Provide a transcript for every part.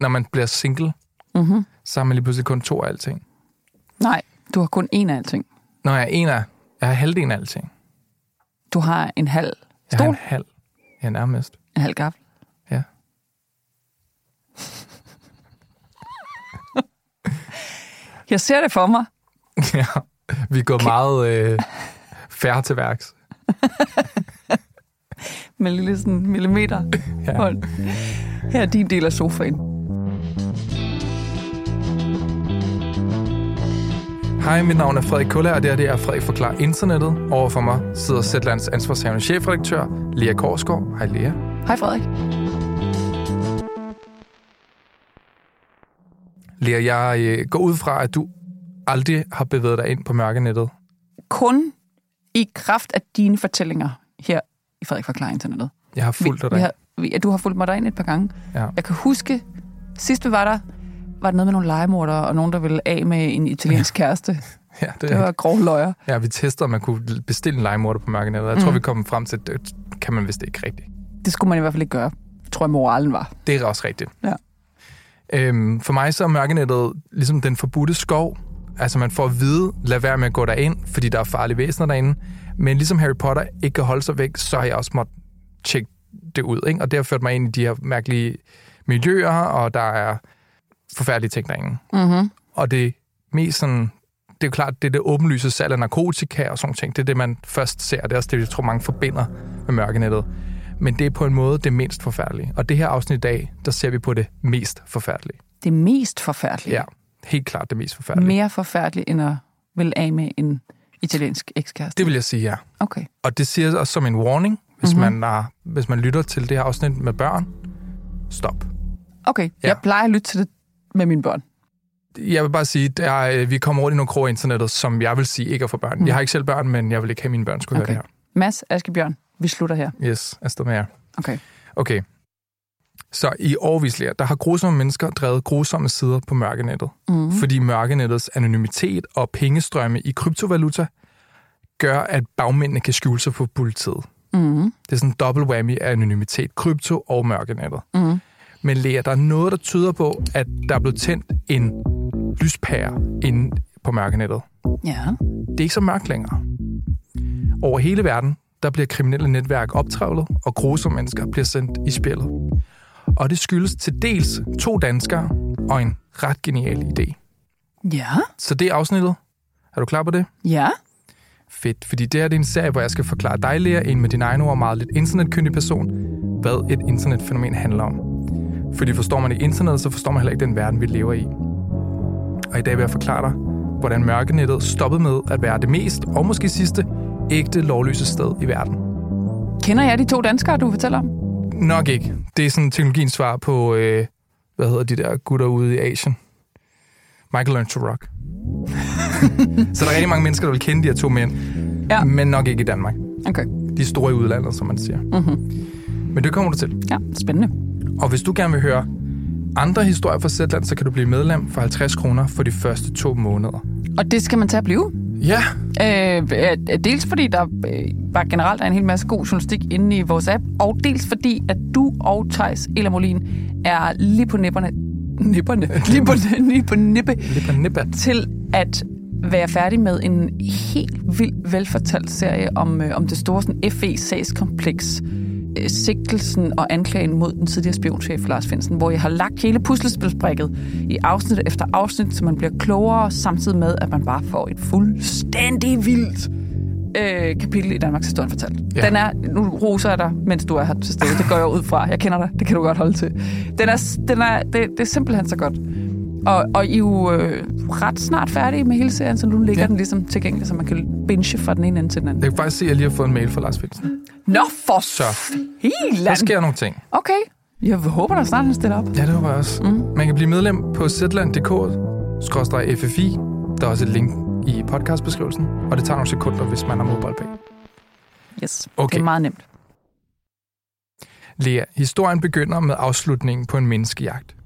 når man bliver single, Mm-hmm. så har man lige pludselig kun to af alting. Nej, du har kun én af alting. Når jeg er en af, jeg har halvdelen af alting. Du har en halv Jeg har stol, en halv. Ja, nærmest. en halv gaffel. Ja. Jeg ser det for mig. ja. Vi går meget øh, færre til værks. Med en lille sådan millimeter Ja. hold. Her er din del af sofaen. Hej, mit navn er Frederik Kulla, og det her det er Frederik Forklar Internettet. Overfor mig sidder Zetlands ansvarshavende chefredaktør, Lea Korsgaard. Hej Lea. Hej Frederik. Lea, jeg øh, går ud fra, at du aldrig har bevæget dig ind på mørkenettet. Kun i kraft af dine fortællinger her i Frederik Forklar Internettet. Jeg har fulgt dig vi der. har, vi, ja, du har fulgt mig derind et par gange. Ja. Jeg kan huske, sidst vi var der, var det noget med nogle legemordere, og nogen, der ville af med en italiensk kæreste. Ja, det, Det var grove løjer. ja, vi testede, om man kunne bestille en legemorder på mørkenettet. Jeg tror, Mm. vi kom frem til, at det kan man vist ikke rigtigt. Det skulle man i hvert fald ikke gøre, tror jeg moralen var. Det er også rigtigt. Ja. Øhm, for mig så er mørkenettet ligesom den forbudte skov. Altså man får at vide, lad være med at gå derind, fordi der er farlige væsener derinde. Men ligesom Harry Potter ikke kan holde sig væk, så har jeg også måttet tjekke det ud. Ikke? Og det har ført mig ind i de her mærkelige miljøer, og der er forfærdelige ting derinde. Mm-hmm. Og det mest sådan, det er jo klart, det er det åbenlyse salg af narkotika og sådan ting. Det er det, man først ser, og det er også det, jeg tror, mange forbinder med mørkenettet. Men det er på en måde det mindst forfærdelige. Og det her afsnit i dag, der ser vi på det mest forfærdelige. Det mest forfærdelige. Ja, helt klart det mest forfærdelige. Mere forfærdeligt, end at vil af med en italiensk ekskæreste. Det vil jeg sige, ja. Okay. Og det siger også som en warning, hvis, Mhm. mm-hmm. man, er, hvis man lytter til det her afsnit med børn. Stop. Okay, Ja. jeg plejer at lytte til det med mine børn. Jeg vil bare sige, er, øh, vi kommer rundt i nogle kroge internettet, som jeg vil sige ikke er for børn. Mm. Jeg har ikke selv børn, men jeg vil ikke have, at mine børn skulle Okay. høre det Mads, Askebjørn, vi slutter her. her. Yes, afsted med jer. Okay. Okay. Så i årvislærer, der har grusomme mennesker drevet grusomme sider på mørkenettet. Mm. Fordi mørkenettets anonymitet og pengestrømme i kryptovaluta gør, at bagmændene kan skjule sig for politiet. Mm. Det er sådan en dobbelt whammy af anonymitet, krypto og mørkenettet. Mm. Men Lea, der er noget, der tyder på, at der er blevet tændt en lyspære inde på mørkenettet. Ja. Det er ikke så mørkt længere. Over hele verden, der bliver kriminelle netværk optrævlet, og grusomme mennesker bliver sendt i spillet. Og det skyldes til dels to danskere og en ret genial idé. Ja. Så det er afsnittet. Er du klar på det? Ja. Fedt, fordi det her det er en serie, hvor jeg skal forklare dig, Lea, en med dine egne ord meget lidt internetkyndig person, hvad et internetfænomen handler om. Fordi forstår man ikke internet, så forstår man heller ikke den verden, vi lever i. Og i dag vil jeg forklare dig, hvordan mørkenettet stoppede med at være det mest, og måske sidste, ægte lovløse sted i verden. Kender jeg de to danskere, du fortæller om? Nok ikke. Det er sådan teknologiens svar på, øh, hvad hedder de der gutter ude i Asien? Michael Learns to Rock. så der er rigtig mange mennesker, der vil kende de her to mænd, Ja. men nok ikke i Danmark. Okay. De store i udlandet, som man siger. Mm-hmm. Men det kommer du til. Ja, spændende. Og hvis du gerne vil høre andre historier fra Zetland, så kan du blive medlem for 50 kroner for de første to måneder. Og det skal man tage at blive. Ja, Øh, dels fordi der øh, bare generelt er en hel masse god journalistik inde i vores app, og dels fordi, at du og Thijs Elamolin er lige på nipperne, nipperne, lige på, lige på nippe lidt på nippet. til at være færdig med en helt vild velfortalt serie om, øh, om det store sådan, FE-sagskompleks, øh, sigtelsen og anklagen mod den tidligere spionchef Lars Finsen, hvor jeg har lagt hele puslespilsbrækket i afsnit efter afsnit, så man bliver klogere, samtidig med, at man bare får et fuldstændig vildt øh, kapitel i Danmarks historie fortalt. Ja. Den er, nu roser jeg dig, mens du er her til stede. Det går jeg ud fra. Jeg kender dig. Det kan du godt holde til. Den er, den er, det, det er simpelthen så godt. Og, og I er jo øh, ret snart færdige med hele serien, så nu ligger ja. den ligesom tilgængelig, så man kan binge fra den ene ende til den anden. Jeg kan faktisk se, at jeg lige har fået en mail fra Lars Finsen. Nå, for Så helt der sker nogle ting. Okay. Jeg håber, der snart er stille op. Ja, det håber jeg også. Mm. Man kan blive medlem på zland.dk-ffi. Der er også et link i podcastbeskrivelsen, og det tager nogle sekunder, hvis man har MobilePay. Yes, Okay. det er meget nemt. Lea, historien begynder med afslutningen på en menneskejagt.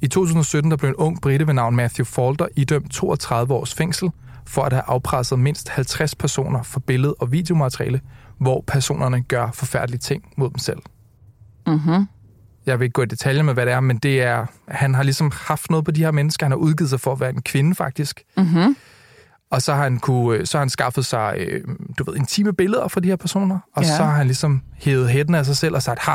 I 2017 der blev en ung brite ved navn Matthew Falter idømt 32 års fængsel for at have afpresset mindst 50 personer for billed- og videomateriale, hvor personerne gør forfærdelige ting mod dem selv. Mm-hmm. Jeg vil ikke gå i detaljer med, hvad det er, men det er, han har ligesom haft noget på de her mennesker. Han har udgivet sig for at være en kvinde, faktisk. Mm-hmm. Og så har han, kunne, så har han skaffet sig, øh, du ved, intime billeder fra de her personer. Og Ja. så har han ligesom hævet hætten af sig selv og sagt, ha,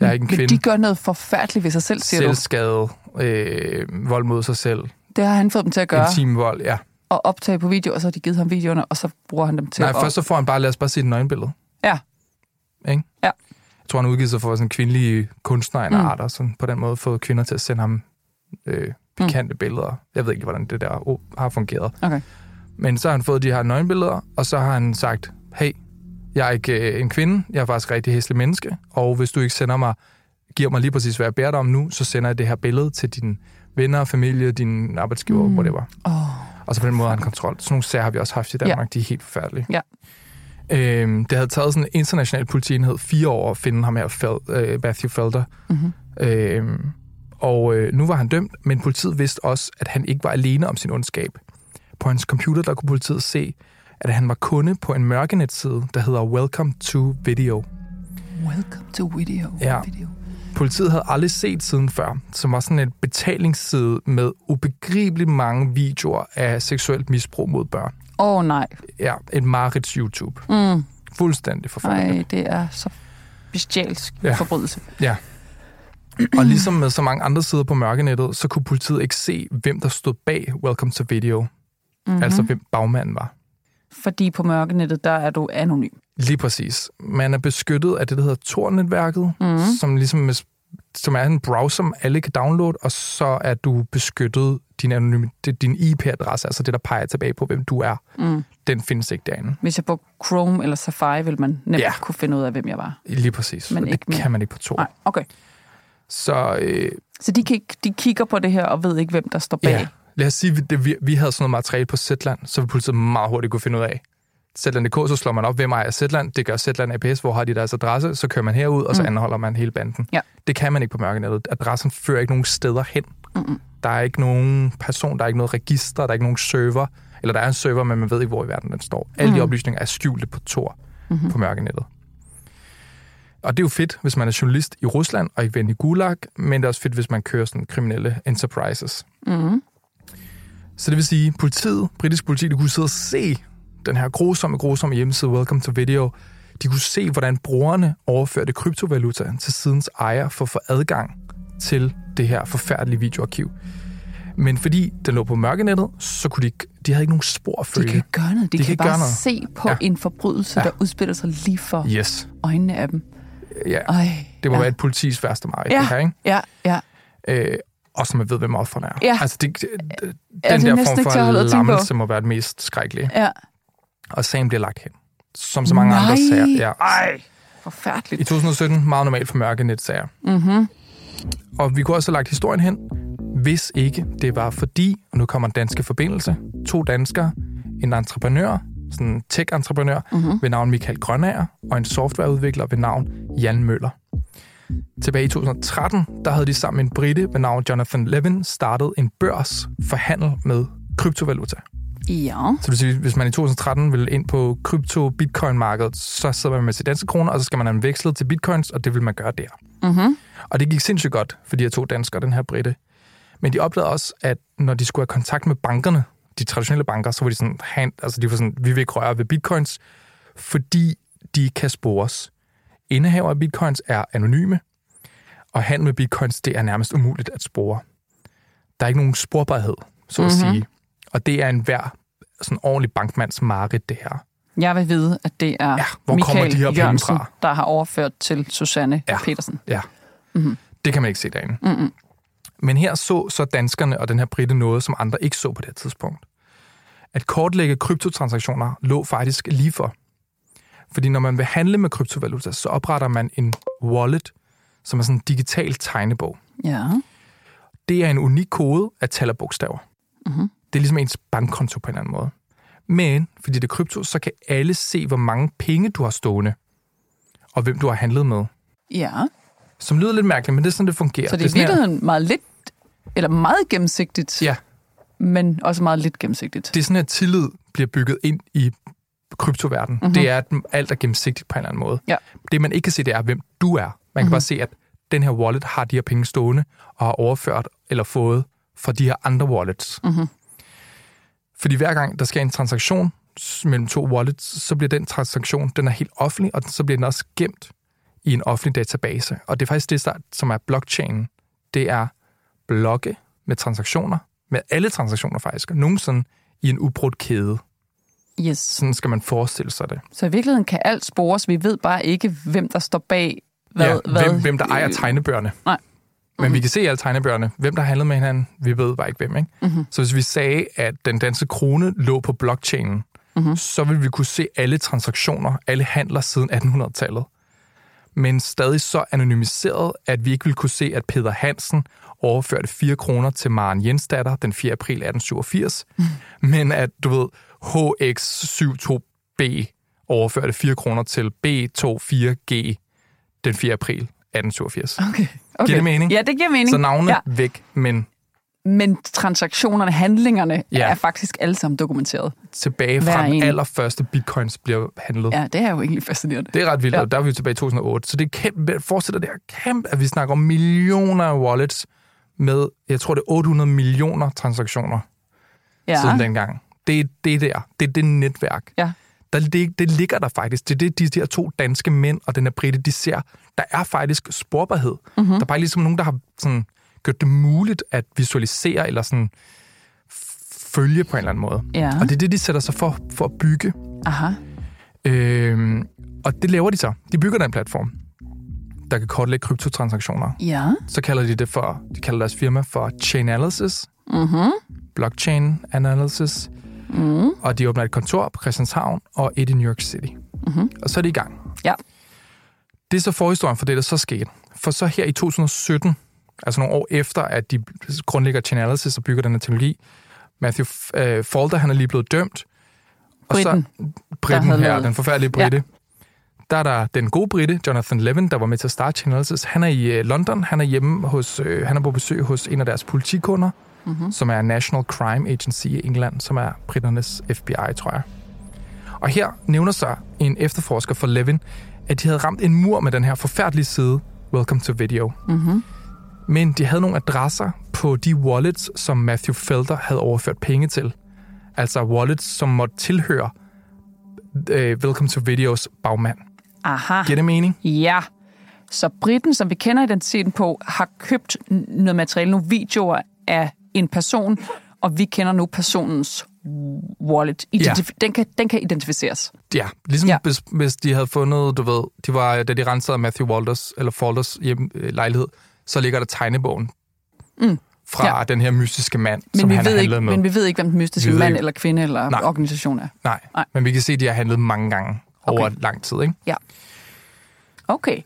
jeg er ikke en Men kvinde. de gør noget forfærdeligt ved sig selv, siger du. Selvskade, øh, vold mod sig selv, Det har han fået dem til at gøre, intim vold, ja. Og optage på video, og så har de givet ham videoerne, og så bruger han dem til Nej, at... først så får han bare, lad os bare se et nøgenbillede. Ja. Ikke? Ja. Jeg tror, han udgivet sig for sådan en kvindelig kunstner af en Mm. art, og sådan på den måde fået kvinder til at sende ham øh, pikante mm. billeder. Jeg ved ikke, hvordan det der oh, har fungeret. Okay. Men så har han fået de her nøgenbilleder, og så har han sagt, hey, jeg er ikke øh, en kvinde, jeg er faktisk rigtig hæslig menneske, og hvis du ikke sender mig, giver mig lige præcis, hvad jeg beder dig om nu, så sender jeg det her billede til dine venner, familie, din arbejdsgiver, mm. whatever. Oh. Og så på den måde har han kontrol. Sådan nogle sager har vi også haft i Danmark, ja. de er helt forfærdelige. Ja. Øhm, det havde taget sådan en international politienhed fire år at finde ham her, Fel, øh, Matthew Felder. Mm-hmm. Øhm, og øh, nu var han dømt, men politiet vidste også, at han ikke var alene om sin ondskab. På hans computer, der kunne politiet se, at han var kunde på en mørkenetside, der hedder Welcome to Video. Welcome to video. Ja. video. Politiet havde aldrig set siden før, som var sådan en betalingsside med ubegribeligt mange videoer af seksuelt misbrug mod børn. Åh oh, nej. Ja, et Marits YouTube. Mm. Fuldstændig forfærdeligt. Ej, det er så bestialsk Ja. forbrydelse. Ja. Og ligesom med så mange andre sider på mørkenettet, så kunne politiet ikke se, hvem der stod bag Welcome to Video. Mhm. Mm-hmm. Altså hvem bagmanden var. Fordi på mørkenettet, der er du anonym. Lige præcis. Man er beskyttet af det, der hedder Tor-netværket, mm. som ligesom som er en browser, som alle kan downloade, og så er du beskyttet din, anonyme, det- din IP-adresse, altså det, der peger tilbage på, hvem du er. Mm. Den findes ikke derinde. Hvis jeg på Chrome eller Safari, vil man nemt Ja. kunne finde ud af, hvem jeg var. Lige præcis. Men ikke det mere. kan man ikke på Tor. Nej, okay. Så øh, Så de, kig, de kigger på det her og ved ikke, hvem der står bag. Ja, lad os sige, at vi, vi havde sådan noget materiale på Zetland, så ville politiet meget hurtigt kunne finde ud af. Zetland.dk, så slår man op, hvem ejer Zetland. Det gør Zetland APS, hvor har de deres adresse. Så kører man herud, og så Mm. anholder man hele banden. Ja. Det kan man ikke på mørkenettet. Adressen fører ikke nogen steder hen. Mm-mm. Der er ikke nogen person, der er ikke noget register, der er ikke nogen server. Eller der er en server, men man ved ikke, hvor i verden den står. Alle de Mhm. oplysninger er skjulte på Tor Mhm. på mørkenettet. Og det er jo fedt, hvis man er journalist i Rusland og ikke ven i Gulag, men det er også fedt, hvis man kører sådan kriminelle enterprises. Mm-hmm. Så det vil sige, politiet, britisk politi, de kunne sidde og se den her grusomme, grusomme hjemmeside Welcome to Video. De kunne se, hvordan brugerne overførte kryptovaluta til sidens ejer for at få adgang til det her forfærdelige videoarkiv. Men fordi den lå på mørkenettet, så kunne de, ikke- de havde ikke nogen spor at De følge. kan ikke gøre noget. De, De de kan, kan bare noget. se på Ja. ja. en forbrydelse, Ja. ja. der udspiller sig lige for Yes. øjnene af dem. Ja, Ej, det må ja. være et politis værste mareridt, Ja. det her, ikke? Ja, ja. Øh, og så man ved, hvem offerne er. Ja. Altså, det, det, den det er der næsten form for lammelse må være det mest skrækkelige. ja. Og sagen bliver lagt hen. Som så mange Nej. andre sager. Ja. Ej, I forfærdeligt. 2017, meget normalt for mørke netsager. Mm-hmm. Og vi kunne også have lagt historien hen, hvis ikke det var fordi, og nu kommer en danske forbindelse, to danskere, en entreprenør, sådan en tech-entreprenør Mm-hmm. ved navn Michael Grønager, og en softwareudvikler ved navn Jan Møller. Tilbage i 2013, der havde de sammen med en brite ved navn Jonathan Levin startet en børs for handel med kryptovaluta. Ja. Så det vil sige, hvis man i 2013 vil ind på krypto-bitcoin-markedet, så sidder man med sit danske kroner, og så skal man have vekslet til bitcoins, og det vil man gøre der. Mm-hmm. Og det gik sindssygt godt for de her to danskere, den her britte. Men de oplevede også, at når de skulle have kontakt med bankerne, de traditionelle banker, så var de sådan, hand, altså de var sådan, vi vil ikke røre ved bitcoins, fordi de kan spores. Indehaver af bitcoins er anonyme, og handel med bitcoins, det er nærmest umuligt at spore. Der er ikke nogen sporbarhed, så at Mhm. sige. Og det er en hver sådan ordentlig bankmands mareridt, det her. Jeg vil vide, at det er Ja, hvor Michael kommer de her Jørgensen, fra? der har overført til Susanne Ja. Petersen. Ja. Mhm. Det kan man ikke se derinde. Mm-mm. Men her så så danskerne og den her britte noget, som andre ikke så på det tidspunkt. At kortlægge kryptotransaktioner lå faktisk lige for. Fordi når man vil handle med kryptovaluta, så opretter man en wallet, som er sådan en digital tegnebog. Ja. Det er en unik kode af tal og bogstaver. Mm-hmm. Det er ligesom ens bankkonto på en eller anden måde. Men fordi det er krypto, så kan alle se, hvor mange penge du har stående, og hvem du har handlet med. Ja. Som lyder lidt mærkeligt, men det er sådan, det fungerer. Så det er i sådan her- virkeligheden meget lidt, eller meget gennemsigtigt, Ja, men også meget lidt gennemsigtigt. det er sådan, at tillid bliver bygget ind i kryptoverdenen. Mm-hmm. Mhm. Det er, at alt er gennemsigtigt på en eller anden måde. Ja. Det, man ikke kan se, det er, hvem du er. Man kan Mhm. bare se, at den her wallet har de her penge stående og har overført eller fået fra de her andre wallets. Mhm. Fordi hver gang der sker en transaktion mellem to wallets, så bliver den transaktion, den er helt offentlig, og så bliver den også gemt i en offentlig database. Og det er faktisk det, der- som er blockchain. Det er blokke med transaktioner, med alle transaktioner faktisk, nogensinde i en ubrudt kæde. Yes. Sådan skal man forestille sig det. Så i virkeligheden kan alt spores. Vi ved bare ikke, hvem der står bag hvad. ja, hvad hvem, hvem der ejer tegnebøgerne. Nej. Men vi kan se alle tegnebøgerne. Hvem der har handlet med hinanden, vi ved bare ikke hvem. Ikke? Mm-hmm. Så hvis vi sagde, at den danske krone lå på blockchainen, mm-hmm. så ville vi kunne se alle transaktioner, alle handler siden 1800-tallet. Men stadig så anonymiseret, at vi ikke ville kunne se, at Peter Hansen overførte 4 kroner til Maren Jensdatter den 4. april 1887, mm. men at, du ved, HX72B overførte 4 kroner til B24G den 4. april 1887. Okay. Okay. Giver det mening? Ja, det giver mening. Så navnene Ja. væk, men Men transaktionerne, handlingerne, ja. Er faktisk alle sammen dokumenteret. tilbage Hver fra den en. allerførste bitcoins bliver handlet. Ja. Det er jo egentlig fascinerende. Det er ret vildt, Ja. og der er vi tilbage i 2008. Så det er kæmpe, dig det her kæmpe, at vi snakker om millioner af wallets med, jeg tror det er 800 millioner transaktioner ja. Siden dengang. Det er det der. Det er det netværk. Ja. Der, det, det ligger der faktisk. Det er det, de, de her to danske mænd og den her britte, de ser. Der er faktisk sporbarhed. Mhm. Mm-hmm. Der er bare ligesom nogen, der har sådan, gjort det muligt at visualisere eller sådan følge på en eller anden måde. Ja. Og det er det, de sætter sig for, for at bygge. Aha. Øhm, og det laver de så. De bygger den platform, der kan kortlægge kryptotransaktioner. Ja. Så kalder de det for, de kalder deres firma for Chainalysis, Mhm. Blockchain Analysis, Mm. og de åbner et kontor på Christianshavn og et i New York City. Mhm. Og så er de i gang. Ja. Det er så forhistorien for det, der så skete. For så her i 2017, altså nogle år efter, at de grundlægger Chainalysis og bygger den her teknologi, Matthew øh, Falder, han er lige blevet dømt. Og Britten, så, Britten her, den forfærdelige britte. Ja. Der er der den gode britte, Jonathan Levin, der var med til at starte Chainalysis. Han er i øh, London. Han er hjemme hos, øh, han er på besøg hos en af deres politikunder, mm-hmm. som er National Crime Agency i England, som er britternes FBI, tror jeg. Og her nævner sig en efterforsker for Levin, at de havde ramt en mur med den her forfærdelige side, Welcome to Video. Mhm. Men de havde nogle adresser på de wallets, som Matthew Felder havde overført penge til. Altså wallets, som måtte tilhøre øh, Welcome to Videos bagmand. Aha. Giver det mening? Ja. Så Britten, som vi kender identiteten på, har købt noget materiale, nogle videoer af en person, og vi kender nu personens wallet. Identif- den, kan, den kan identificeres. Ja, ligesom Ja. ja. Hvis, hvis de havde fundet, du ved, de var, da de rensede Matthew Walters, eller Falders hjem, øh, lejlighed, så ligger der tegnebogen Mm. fra Ja. ja. den her mystiske mand, Men, som vi han ved, ikke, med. men vi ved ikke, hvem den mystiske Vi mand ikke- eller kvinde eller Nej. organisation er. Nej. Nej. men vi kan se, at de har handlet mange gange over Okay. lang tid. Ikke? Okay.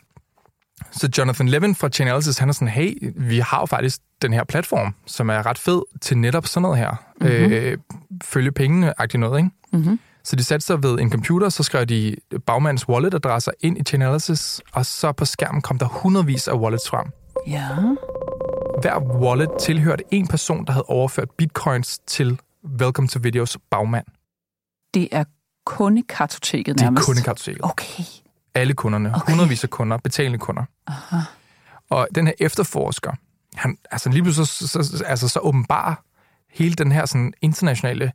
Så Jonathan Levin fra Chainalysis, han er sådan, hey, vi har jo faktisk den her platform, som er ret fed til netop sådan noget her. Mm-hmm. Øh, følge pengene-agtigt noget, ikke? Mhm. Så de satte sig ved en computer, så skrev de bagmandens wallet-adresser ind i Chainalysis, og så på skærmen kom der hundredvis af wallets frem. Ja. Hver wallet tilhørte en person, der havde overført bitcoins til Welcome to Videos bagmand. Det er kundekartoteket Det er nærmest. kundekartoteket. Okay. Alle kunderne. Okay. Hundredvis af kunder. Betalende kunder. Aha. Og den her efterforsker, han, altså lige pludselig så, så, så, altså, så åbenbar hele den her sådan, internationale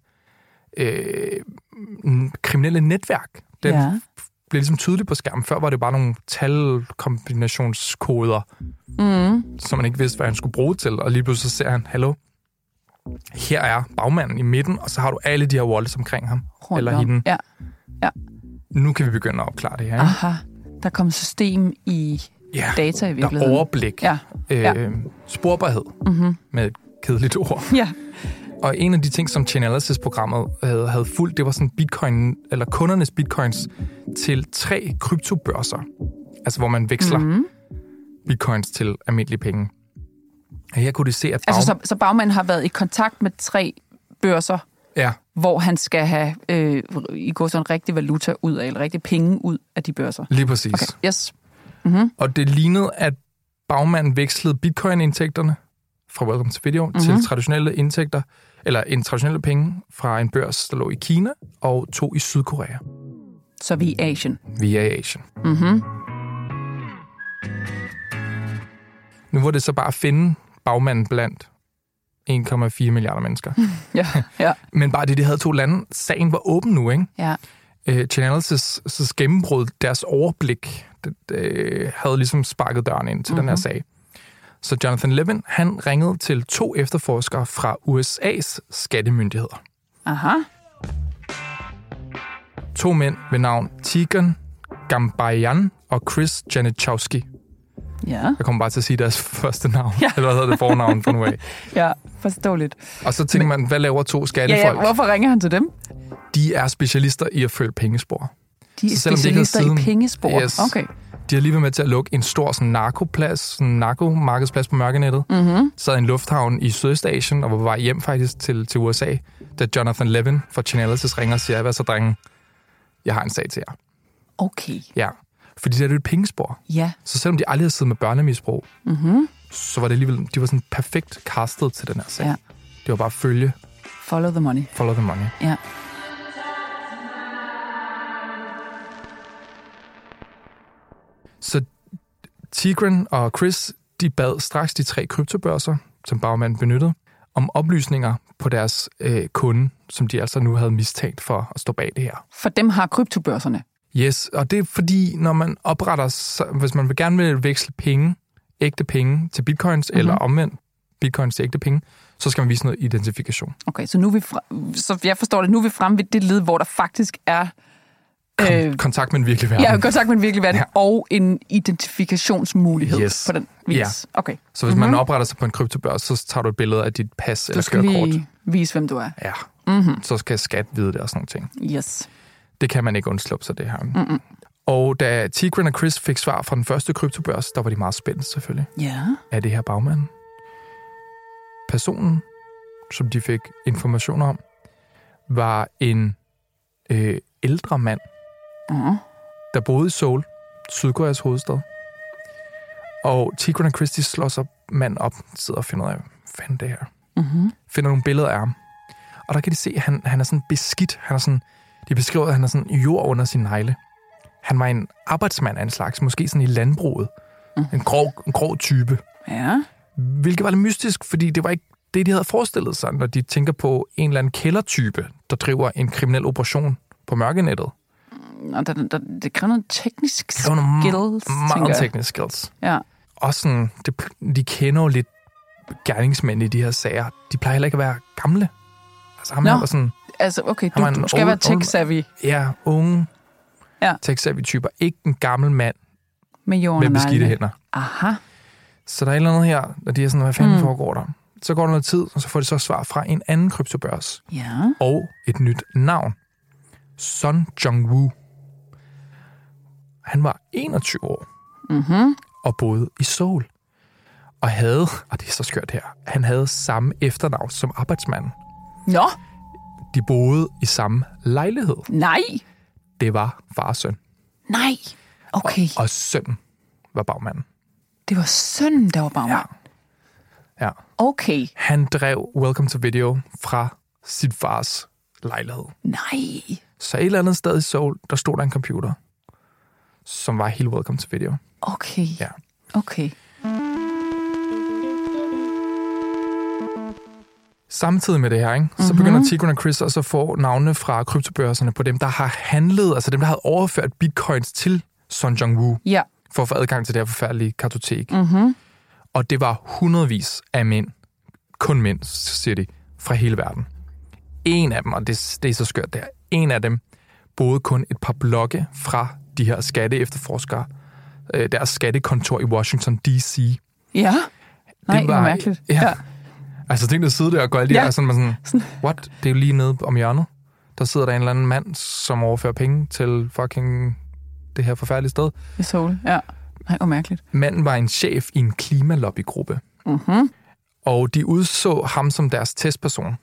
øh, kriminelle netværk. Den Ja. ja. bliver ligesom tydelig på skærmen. Før var det bare nogle talkombinationskoder, Mm. som man ikke vidste, hvad han skulle bruge til. Og lige pludselig så ser han, hallo, her er bagmanden i midten, og så har du alle de her wallets omkring ham. Rundt eller om. hende. Ja. Nu kan vi begynde at opklare det her. Ikke? Aha. Der kom system i Ja, data i der virkeligheden. overblik. Ja. Øh, ja. Sporbarhed, Mm-hmm. med et kedeligt ord. Ja. Og en af de ting, som Chainalysis-programmet havde, havde fulgt, det var sådan bitcoin, eller kundernes bitcoins til tre kryptobørser. Altså, hvor man veksler mm. Mm-hmm. bitcoins til almindelige penge. Og her kunne de se, at bag... Altså, så, så bagmanden har været i kontakt med tre børser, ja, hvor han skal have øh, i går sådan rigtig valuta ud af, eller rigtig penge ud af de børser. lige præcis. Okay, yes. Mm-hmm. Og det lignede, at bagmanden vekslede bitcoin-indtægterne fra Welcome to Video mm-hmm. til traditionelle indtægter, eller en traditionelle penge fra en børs, der lå i Kina, og to i Sydkorea Så vi er i Asien. via Asien. Mm-hmm. Nu var det så bare at finde bagmanden blandt 1,4 milliarder mennesker. Ja, ja, Men bare det, de havde to lande, sagen var åben nu, ikke? ja. Øh, Chainalysis' gennembrud, deres overblik, det, havde ligesom sparket døren ind til mm-hmm. den her sag. Så Jonathan Levin, han ringede til to efterforskere fra USA's skattemyndigheder. Aha. To mænd ved navn Tigran Gambayan og Chris Janichowski. Ja, Jeg kommer bare til at sige deres første navn, ja. eller hvad hedder det fornavn fra nu af. ja, forståeligt. Og så tænker man, hvad laver to Ja, skattefolk? ja, hvorfor ringer han til dem? De er specialister i at følge pengespor. De er specialister i siden- pengespor. Yes. Okay. De har lige været med til at lukke en stor sådan, narkoplads, sådan, narkomarkedsplads på mørkenettet. Mm-hmm. Sad i en lufthavn i Sydøstasien og var på vej hjem faktisk til, til USA, da Jonathan Levin fra Chainalysis ringer og siger, hvad så drenge, jeg har en sag til jer. Okay. Ja, fordi det er jo et pengespor. Ja. Så selvom de aldrig har siddet med børnemisbrug, mm-hmm. så var det alligevel, de var sådan perfekt castet til den her sag. Ja. Det var bare at følge, Follow the money. follow the money. Ja. Så Tigran og Chris, de bad straks de tre kryptobørser, som bagmanden benyttede, om oplysninger på deres øh, kunde, som de altså nu havde mistænkt for at stå bag det her. For dem har kryptobørserne. Yes, og det er fordi, når man opretter, så, hvis man vil gerne vil veksle penge, ægte penge til bitcoins, mm-hmm. eller omvendt bitcoins til ægte penge, så skal man vise noget identifikation. Okay, så nu er vi fra, så jeg forstår det, nu er vi fremme ved det led, hvor der faktisk er Kon- kontakt med en virkelig verden. ja, kontakt med en virkelig verden, Ja. og en identifikationsmulighed Yes. på den vis. Ja. Okay. Så hvis mm-hmm. man opretter sig på en kryptobørs, så tager du et billede af dit pas Du eller skal kørekort. lige vise, hvem du er. Ja, mm-hmm. så skal skat vide det og sådan nogle ting. Yes. Det kan man ikke undsluppe sig, det her. Mm-mm. Og da Tigran og Chris fik svar fra den første kryptobørs, der var de meget spændte selvfølgelig. Ja. Er det her bagmanden? Personen, som de fik information om, var en øh, ældre mand, Uh-huh. der boede i Seoul, Sydkoreas hovedstad. Og Tigran og Chris, de slår sig mand op, sidder og finder ud af, fanden det her. Mm-hmm. Finder nogle billeder af ham. Og der kan de se, at han, han er sådan beskidt. Han er sådan, de beskriver, at han er sådan jord under sin negle. Han var en arbejdsmand af en slags, måske sådan i landbruget. Mm. En, grov, en grov type. Ja. Hvilket var lidt mystisk, fordi det var ikke det, de havde forestillet sig, når de tænker på en eller anden kældertype, der driver en kriminel operation på mørkenettet. Og der, der, det kræver noget teknisk skills, tænker meget jeg. teknisk skills. Ja. Også sådan, det, de kender jo lidt gerningsmænd i de her sager. De plejer heller ikke at være gamle. Altså ham her var sådan, Altså, okay, du, du skal old- være tech-savvy ja, unge, Ja. tech typer. Ikke en gammel mand med jorden med og beskidte neglene. hænder. Aha. Så der er et eller andet her, og de er sådan, hvad fanden mm. Mm. foregår der? Så går der noget tid, og så får de så svar fra en anden kryptobørs. Ja. og et nyt navn. Son Jong-woo. Han var 21 år Mm-hmm. og boede i Seoul. Og havde, og det er så skørt her, han havde samme efternavn som arbejdsmanden. Nå, De boede i samme lejlighed. nej. Det var far og søn. Nej. Okay, Og sønnen var bagmanden. det var sønnen, der var bagmand. Ja. Okay. Han drev Welcome to Video fra sit fars lejlighed. Nej. Så et eller andet sted i Seoul, der stod der en computer, som var hele Welcome to Video. Okay. Ja. Okay. Samtidig med det her, ikke, så Mhm. begynder Tigran og Chris også at få navne fra kryptobørserne på dem, der har handlet, altså dem, der havde overført bitcoins til Son Jong-woo Ja. for at få adgang til det her forfærdelige kartotek. Mm-hmm. Og det var hundredvis af mænd, kun mænd, siger de, fra hele verden. En af dem, og det, det er så skørt der, en af dem boede kun et par blokke fra de her skatteefterforskere, øh, deres skattekontor i Washington D.C. Ja. Nej, det var- mærkeligt. ja. Altså tænk at sidde der og gøre alle de Ja. her, sådan, man sådan, sådan, what? Det er jo lige nede om hjørnet. Der sidder der en eller anden mand, som overfører penge til fucking det her forfærdelige sted. I Seoul. Ja. Nej, hvor mærkeligt. Manden var en chef i en klimalobbygruppe, Mm-hmm. og de udså ham som deres testperson.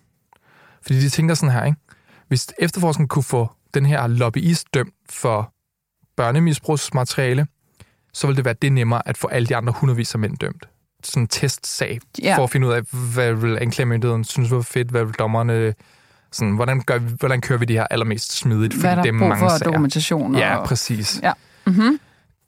Fordi de tænker sådan her, ikke? Hvis efterforskningen kunne få den her lobbyist dømt for børnemisbrugsmateriale, så ville det være det nemmere at få alle de andre hundredvis af mænd dømt. Sådan en testsag, Ja. for at finde ud af, hvad vil anklagemyndigheden synes var fedt, hvad vil dommerne... Sådan, hvordan, gør, hvordan kører vi det her allermest smidigt? Hvad er der det er brug mange for sager. dokumentation? Ja, og... præcis. Ja. Mm-hmm.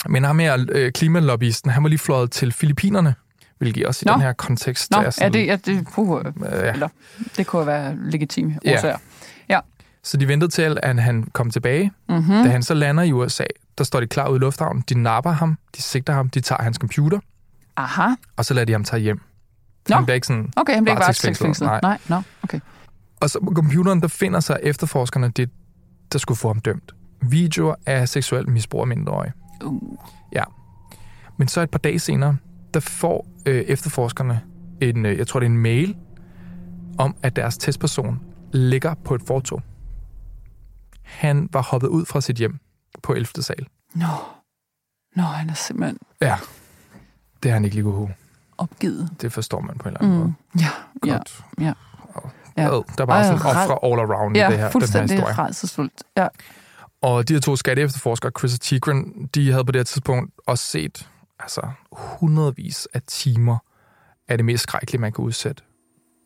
Men ham her, øh, klimalobbyisten, han var lige fløjet til Filippinerne, Hvilket også i Nå. den her kontekst Nå, er ja, sådan, det, ja, det, puh, øh, ja. eller, det kunne være legitime Ja. årsager. Ja. Så de ventede til, at han kom tilbage. Mm-hmm. Da han så lander i USA, der står de klar ude i lufthavnen. De napper ham, de sigter ham, de tager hans computer, Aha. og så lader de ham tage hjem. Nå. Han bliver ikke sådan... Okay, han bliver ikke Varetægtsfængslet. Nej. Nej, nå, okay. Og så på computeren, der finder sig efterforskerne det, der skulle få ham dømt. Videoer af seksuel misbrug af mindreårige. Uh. Men så et par dage senere, der får øh, efterforskerne en, øh, jeg tror det er en mail, om at deres testperson ligger på et fortog. Han var hoppet ud fra sit hjem på 11. sal. Nå. Nå, han er simpelthen Ja, det har han ikke lige kunne opgivet. Det forstår man på en eller anden måde. Mm. Ja, ja, Godt. ja. Ja. ja. Der er bare Ej, sådan ofre all around i ja det her, den her historie. rædselsfuldt. Ja. Og de her to skatteefterforskere, Chris og Tigran, de havde på det her tidspunkt også set altså, hundredvis af timer af det mest skrækkelige, man kan udsætte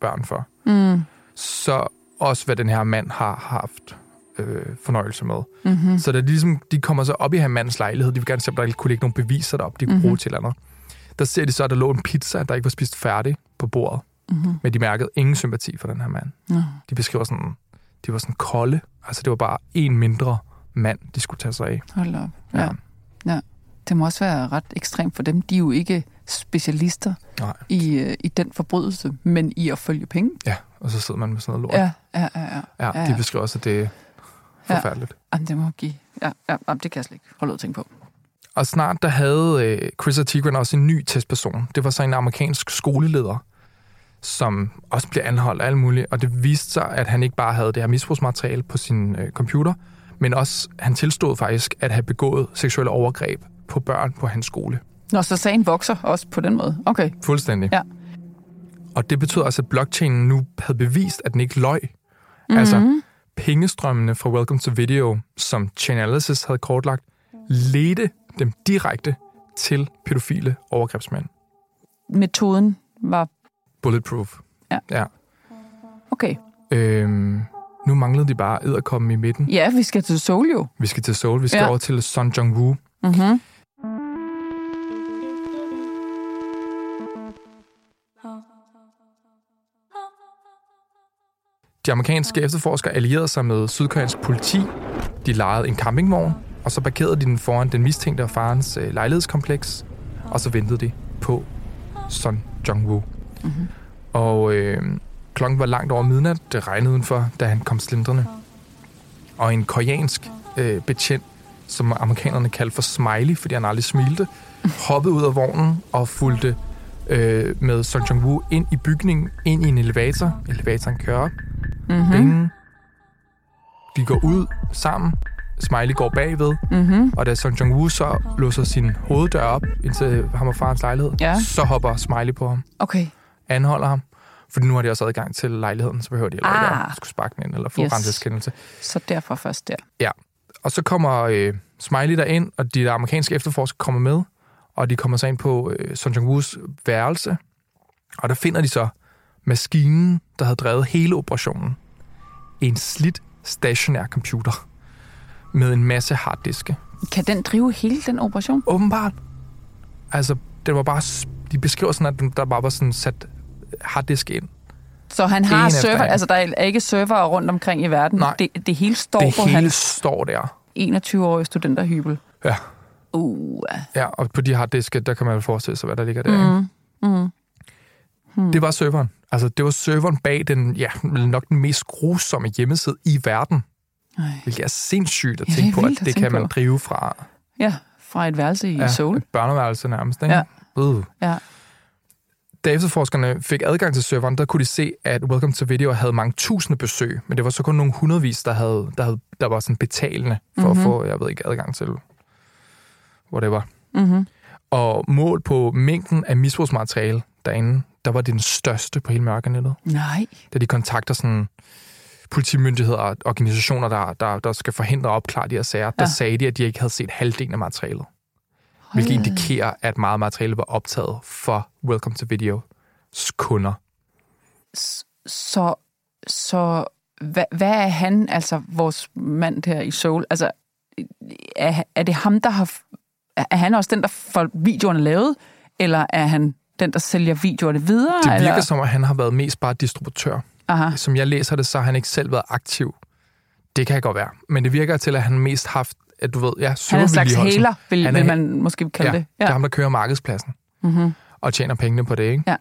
børn for. Mm. Så også, hvad den her mand har haft øh, fornøjelse med. Mm-hmm. Så da de, ligesom, de kommer så op i her mandens lejlighed, de vil gerne se, om der kunne ligge nogle beviser derop, de kunne Mhm. bruge til eller andet. Der ser de så, at der lå en pizza, der ikke var spist færdig på bordet. Mm-hmm. Men de mærkede ingen sympati for den her mand. Nå. De beskriver sådan, de var sådan kolde. Altså, det var bare en mindre mand, de skulle tage sig af. Hold op. Ja. ja. Det må også være ret ekstremt for dem. De er jo ikke specialister Nej. i, øh, i den forbrydelse, men i at følge penge. Ja, og så sidder man med sådan noget lort. Ja, ja, ja. ja. ja, ja, de ja. beskriver også, at det Ja. Forfærdeligt. Jamen, det må give. Ja, ja, jamen, det kan jeg slet ikke holde ud at tænke på. Og snart der havde øh, Chris Tigran også en ny testperson. Det var så en amerikansk skoleleder, som også blev anholdt og alt muligt. Og det viste sig, at han ikke bare havde det her misbrugsmateriale på sin øh, computer, men også, han tilstod faktisk at have begået seksuelle overgreb på børn på hans skole. Nå, så sagen vokser også på den måde. Okay. Fuldstændig. Ja. Og det betød også, at blockchainen nu havde bevist, at den ikke løg. Mhm. Mm-hmm. Altså, pengestrømmene fra Welcome to Video, som Chainalysis havde kortlagt, ledte dem direkte til pædofile overgrebsmænd. Metoden var... Bulletproof. Ja. ja. Okay. Øhm, nu manglede de bare edderkoppen i midten. Ja, vi skal til Seoul jo. Vi skal til Seoul. Vi skal ja. over til Son Jong-woo. Mm-hmm. De amerikanske efterforskere allierede sig med sydkoreansk politi. De lejede en campingvogn, og så parkerede de den foran den mistænkte og farens øh, lejlighedskompleks, og så ventede de på Son Jong-woo. Mm-hmm. Og øh, klokken var langt over midnat, det regnede udenfor, da han kom slindrende. Og en koreansk øh, betjent, som amerikanerne kaldte for Smiley, fordi han aldrig smilte, hoppede ud af vognen og fulgte øh, med Son Jong-woo ind i bygningen, ind i en elevator. Elevatoren kører op. Mm-hmm. Bing. De går ud sammen. Smiley går bagved. Mm-hmm. Og da Son Jong-woo så låser sin hoveddør op ind til ham og farens lejlighed, Ja. så hopper Smiley på ham, Okay. anholder ham. For nu har de også adgang til lejligheden, så behøver de heller ikke Ah. at skulle sparke den ind eller få Yes. renseskendelse. Så derfor først der. Og så kommer øh, Smiley der ind, og de der amerikanske efterforskere kommer med, og de kommer så ind på øh, Son Jong-woos værelse, og der finder de så maskinen, der havde drevet hele operationen. En slidt stationær computer med en masse harddiske. Kan den drive hele den operation? Åbenbart. Altså, det var bare, de beskriver sådan, at der bare var sådan sat harddisk ind. Så han En har efter server, en. altså der er ikke server rundt omkring i verden. Nej. Det, det hele står Det på hele hans står der. 21-årige studenterhybel. Ja. Uh, Ja, og på de harddiske, der kan man jo forestille sig, hvad der ligger der. Mm. mm. Mm. Det var serveren. Altså, det var serveren bag den, ja, nok den mest grusomme hjemmeside i verden. Ej. Hvilket er sindssygt at Ja, tænke på, at at det kan man på. drive fra Ja, fra et værelse i ja, Seoul. et børneværelse nærmest. Ikke? Ja. Uh. Ja. Da efterforskerne fik adgang til serveren, der kunne de se, at Welcome to Video havde mange tusinde besøg, men det var så kun nogle hundredvis, der, havde, der, havde, der var sådan betalende for Mhm. mm-hmm. at få, jeg ved ikke, adgang til whatever. Mm-hmm. Og mål på mængden af misbrugsmateriale derinde, der var det den største på hele mørkenettet. Nej. Da de kontakter sådan politimyndigheder og organisationer, der, der, der skal forhindre og opklare de her sager, ja. der sagde de, at de ikke havde set halvdelen af materialet. Hvilket Hold. indikerer, at meget materiale var optaget for Welcome to Videos kunder. Så, så hvad, hvad er han, altså vores mand her i Seoul, altså er, er det ham, der har, er han også den, der får videoerne lavet, eller er han den, der sælger videoerne videre? Det virker eller? som, at han har været mest bare distributør. Aha. Som jeg læser det, så har han ikke selv været aktiv. Det kan godt være. Men det virker til, at han mest haft, at du ved, ja, Han er en slags hæler, vil, Han er vil man måske kalde Ja, det. det er ham, der kører markedspladsen Mm-hmm. og tjener pengene på det, ikke? Ja,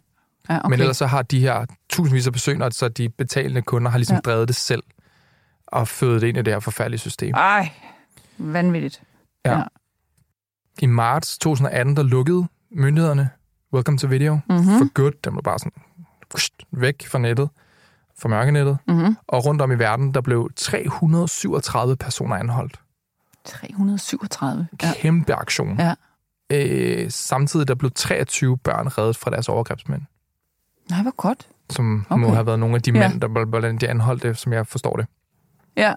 okay. Men ellers så har de her tusindvis af besøgende, så de betalende kunder har ligesom Ja. ja. drevet det selv og fødet det ind i det her forfærdelige system. Ej, vanvittigt. Ja. ja. I marts 2018, der lukkede myndighederne Welcome to Video Mhm. for good. Den var bare sådan væk fra nettet, fra mørkenettet. Mm-hmm. Og rundt om i verden, der blev 337 personer anholdt. 337. Ja. Kæmpe aktion. Ja. Øh, samtidig der blev 23 børn reddet fra deres overgrebsmænd, Nej, hvor godt. som Okay. må have været nogle af de Ja. mænd, der hvordan de anholdte, som jeg forstår det. Ja.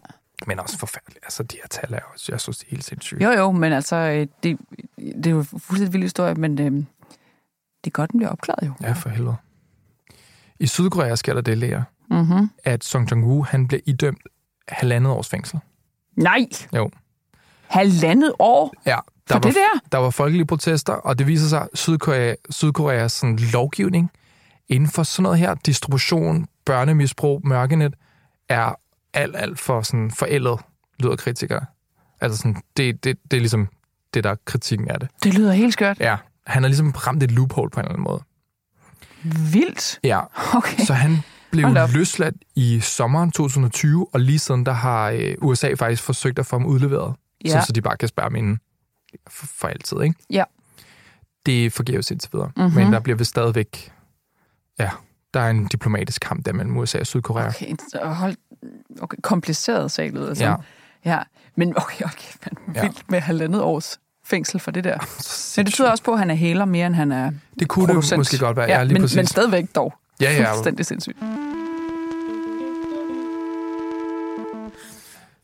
Men også forfærdeligt. Altså, de her tal er også, jeg synes, det er helt sindssygt. Jo, jo, men altså, øh, det, det er jo en fuldstændig vild historie, men øh, det er godt, den bliver opklaret jo. Ja, for helvede. I Sydkorea sker der det, Lea, Mm-hmm. at Song Jong-woo, han blev idømt halvandet års fængsel. Nej! Jo. Halvandet år Ja, for der var, det der? der var folkelige protester, og det viser sig, at Sydkorea, Sydkoreas sådan, lovgivning inden for sådan noget her, distribution, børnemisbrug, mørkenet, er alt, alt for sådan, forældet, lyder kritikere. Altså sådan, det, det, det er ligesom det, der er kritikken af det. Det lyder helt skørt. Ja, han har ligesom ramt et loophole på en eller anden måde. Vildt. Ja, Okay. Så han blev løsladt i sommeren 2020, og lige siden der har øh, USA faktisk forsøgt at få ham udleveret, Ja. ja. så, så de bare kan spærre ham inde for, for altid. Ikke? Ja. Det er forgæves indtil videre. Mhm. Mm-hmm. Men der bliver vist stadigvæk... Ja, der er en diplomatisk kamp der mellem USA og Sydkorea. Okay. Hold, okay, kompliceret sag lyder som. Ja. ja. Men okay, okay, Ja. vildt med halvandet års fængsel for det der. Men det tyder også på, at han er hæler mere, end han er det kunne producent. det måske godt være. Ja, lige men, præcis. men stadigvæk dog. Ja, ja. Fuldstændig sindssygt.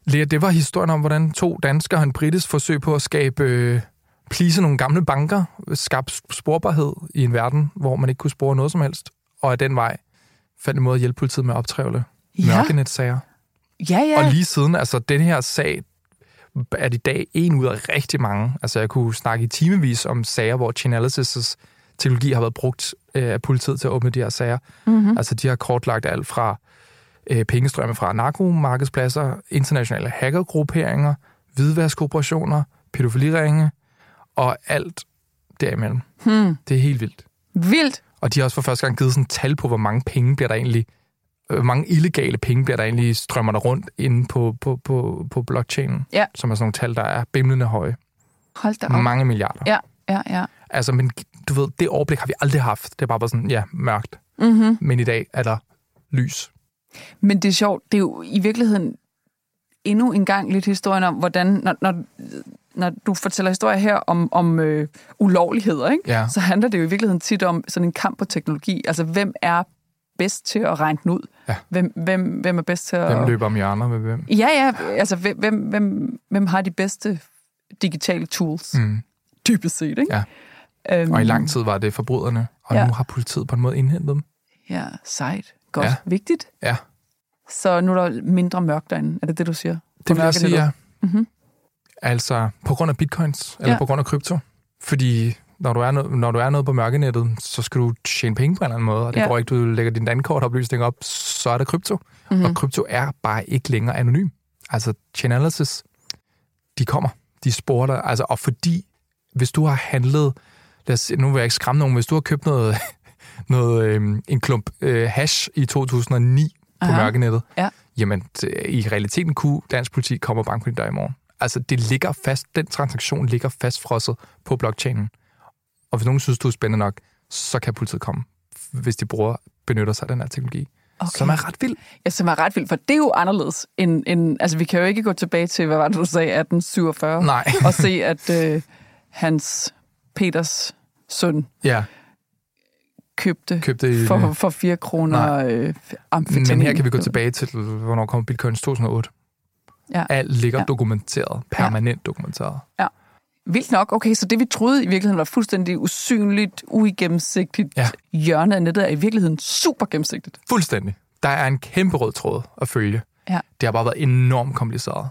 Lea, det var historien om, hvordan to danskere og en britisk forsøg på at skabe... Øh, plise nogle gamle banker, skabe sporbarhed i en verden, hvor man ikke kunne spore noget som helst, og af den vej fandt en måde at hjælpe politiet med at optrævle Ja. mørkenetsager. Ja, ja. Og lige siden, altså den her sag er i dag en ud af rigtig mange. Altså jeg kunne snakke i timevis om sager, hvor Chainalysis' teknologi har været brugt øh, af politiet til at åbne de her sager. Mm-hmm. Altså de har kortlagt alt fra øh, pengestrømme fra narkomarkedspladser, internationale hackergrupperinger, hvidvaskoperationer, pædofiliringe og alt derimellem. Hmm. Det er helt vildt. Vildt. Og de har også for første gang givet sådan tal på, hvor mange penge bliver der egentlig, hvor mange illegale penge bliver der egentlig strømmer der rundt inde på, på, på, på blockchainen. Ja. Som er sådan nogle tal, der er bimlende høje. Hold da op. Mange milliarder. Ja, ja, ja. Altså, men du ved, det overblik har vi aldrig haft. Det er bare bare sådan, ja, mørkt. Mm-hmm. Men i dag er der lys. Men det er sjovt, det er jo i virkeligheden endnu en gang lidt historien om, hvordan, når, når, når du fortæller historier her om, om øh, ulovligheder, ikke? Ja. så handler det jo i virkeligheden tit om sådan en kamp på teknologi. Altså, hvem er bedst til at regne den ud? Ja. Hvem, hvem, hvem er bedst til at... Hvem løber om hjørner med hvem? Ja, ja. Altså, hvem, hvem, hvem, har de bedste digitale tools? Mm. Dybest set, ikke? Ja. Øhm, Og i lang tid var det forbryderne, og Ja. nu har politiet på en måde indhentet dem. Ja, sejt. Godt. Ja. Vigtigt. Ja, Så nu er der mindre mørkt derinde. Er det det, du siger? Det vil jeg sige, ja. Mhm. Altså, på grund af bitcoins, eller Ja. på grund af krypto. Fordi når du, er noget, når du er noget på mørkenettet, så skal du tjene penge på en eller anden måde, og det Ja. går ikke, du lægger din dankortoplysning op, så er det krypto. Mhm. Mm. Og krypto er bare ikke længere anonym. Altså, Chainalysis, de kommer, de sporer dig, altså, og fordi, hvis du har handlet, lad os, nu vil jeg ikke skræmme nogen, hvis du har købt noget, noget øhm, en klump øh, hash i 2009 på Aha. mørkenettet, Ja. jamen, i realiteten kunne dansk politi komme og banke på din dør i morgen. Altså, det ligger fast, den transaktion ligger fastfrosset på blockchainen. Og hvis nogen synes, du er spændende nok, så kan politiet komme, hvis de bruger, benytter sig af den her teknologi. Okay. Som er ret vild. Ja, som er ret vildt, for det er jo anderledes end, end... Altså, vi kan jo ikke gå tilbage til, hvad var det, du sagde, 1847, Nej. og se, at øh, hans Peters søn Ja, købte, købte for, for 4 kroner øh, amfetamin. Men her kan vi gå tilbage til, hvornår kom bitcoins 2008. Ja. Alt ligger Ja. ja. dokumenteret, permanent dokumenteret. Vildt nok. Okay, så det vi troede i virkeligheden var fuldstændig usynligt, uigennemsigtigt Ja. hjørne af nettet, er i virkeligheden super gennemsigtigt. Fuldstændig. Der er en kæmpe rød tråd at følge. Ja. Det har bare været enormt kompliceret,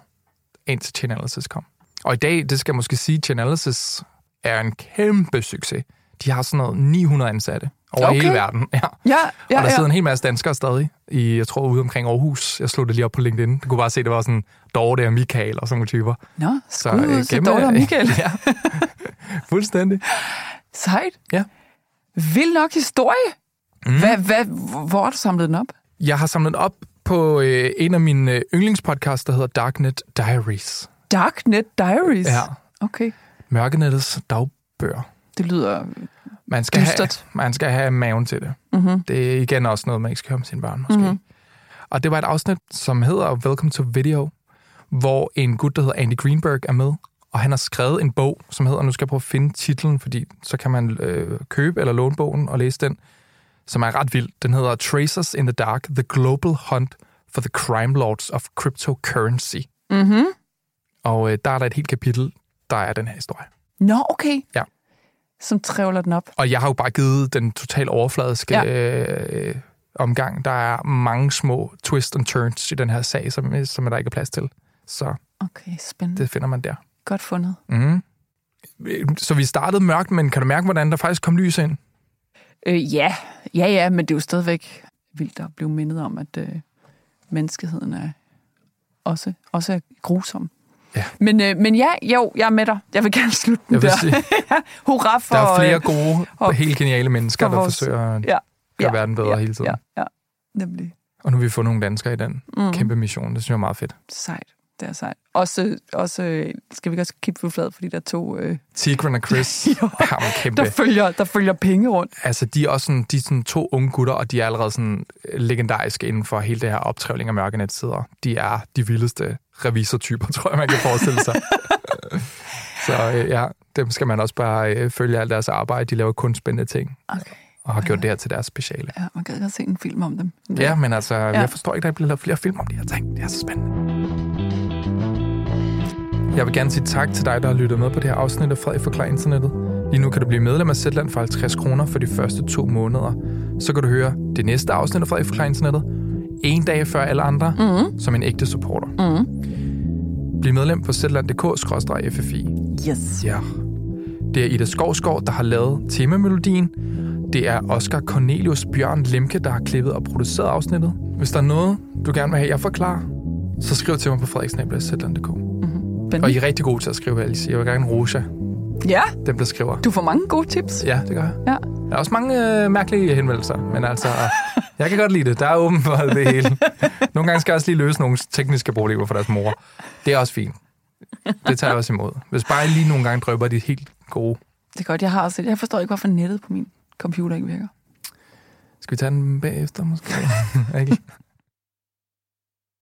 indtil Chainalysis kom. Og i dag, det skal jeg måske sige, Chainalysis er en kæmpe succes. De har sådan noget 900 ansatte over Okay. hele verden. Ja. Ja, ja, og der sidder ja. en hel masse danskere stadig, i, jeg tror ude omkring Aarhus. Jeg slog det lige op på LinkedIn. Du kunne bare se, det var sådan Dorte og Michael og sådan nogle typer. Nå, Så, øh, ud til gennem- Dorte og Michael. ja, fuldstændig. Sejt. Ja. Vild nok historie. Mm. Hvad, hvad, hvor har du samlet den op? Jeg har samlet op på øh, en af mine øh, yndlingspodcasts, der hedder Darknet Diaries. Darknet Diaries. Ja. Okay. Mørkenettets dagbøger. Det lyder... Man skal, have, Dystert. man skal have maven til det. Mm-hmm. Det er igen også noget, man ikke skal høre med sine børn, måske. Mhm. Mm-hmm. Og det var et afsnit, som hedder Welcome to Video, hvor en gut, der hedder Andy Greenberg, er med. Og han har skrevet en bog, som hedder, nu skal jeg prøve at finde titlen, fordi så kan man øh, købe eller låne bogen og læse den, som er ret vild. Den hedder Tracers in the Dark, The Global Hunt for the Crime Lords of Cryptocurrency. Mm-hmm. Og øh, der er der et helt kapitel, der er den her historie. Nå, okay. Ja. Som trævler den op. Og jeg har jo bare givet den totalt overfladiske Ja. øh, omgang. Der er mange små twists and turns i den her sag, som, som der ikke er plads til. Så Okay, spændende. det finder man der. Godt fundet. Mm. Så vi startede mørkt, men kan du mærke, hvordan der faktisk kom lys ind? Øh, ja, ja, ja, men det er jo stadigvæk vildt at blive mindet om, at øh, menneskeheden er også, også er grusom. Ja. Men, øh, men ja, jo, jeg er med dig. Jeg vil gerne slutte den vil der. sige, Hurra for... der er flere øh, gode, og- helt geniale mennesker, for der vores- forsøger at Ja, gøre ja, verden bedre ja, hele tiden. Ja, ja, nemlig. Og nu har vi fået nogle danskere i den Mm. kæmpe mission. Det synes jeg er meget fedt. Sejt. Det er sejt. Også, også skal vi også kigge på flad, fordi der er to, øh, Tigran og Chris Jo. har en kæmpe... der, følger, der følger penge rundt. Altså, de er også sådan, de er sådan to unge gutter, og de er allerede sådan legendariske inden for hele det her optrævling af mørkenetsider. De er de vildeste revisortyper, tror jeg, man kan forestille sig. Så øh, ja, dem skal man også bare øh, følge alt deres arbejde. De laver kun spændende ting, Okay. og har gjort det her til deres speciale. Ja, man kan godt se en film om dem. Ja, men altså, ja. jeg forstår ikke, at der bliver lavet flere film om de her ting. Det er så spændende. Jeg vil gerne sige tak til dig, der har lyttet med på det her afsnit af Frederik Forklar Internettet. Lige nu kan du blive medlem af Zetland for 50 kroner for de første to måneder. Så kan du høre det næste afsnit af Frederik Forklar Internettet en dag før alle andre, Mm-hmm. som en ægte supporter. Mm-hmm. Bliv medlem på zland.dk-ffi. Yes. Ja. Det er Ida Skovsgaard, der har lavet temamelodien. Det er Oscar Cornelius Bjørn Lemke, der har klippet og produceret afsnittet. Hvis der er noget, du gerne vil have, jeg forklarer, så skriv til mig på frederiksnabel.dk. Mm-hmm. Og I er rigtig gode til at skrive, vil jeg. Jeg vil gerne rose Ja, dem, der skriver. du får mange gode tips. Ja, det gør jeg. Ja. Der er også mange øh, mærkelige henvendelser, men altså, jeg kan godt lide det. Der er åben for det hele. Nogle gange skal jeg også lige løse nogle tekniske problemer for deres mor. Det er også fint. Det tager jeg også imod. Hvis bare I lige nogle gange drøber de helt gode. Det er godt, jeg har også Jeg forstår ikke, hvorfor nettet på min computer ikke virker. Skal vi tage den bagefter, måske? Ikke?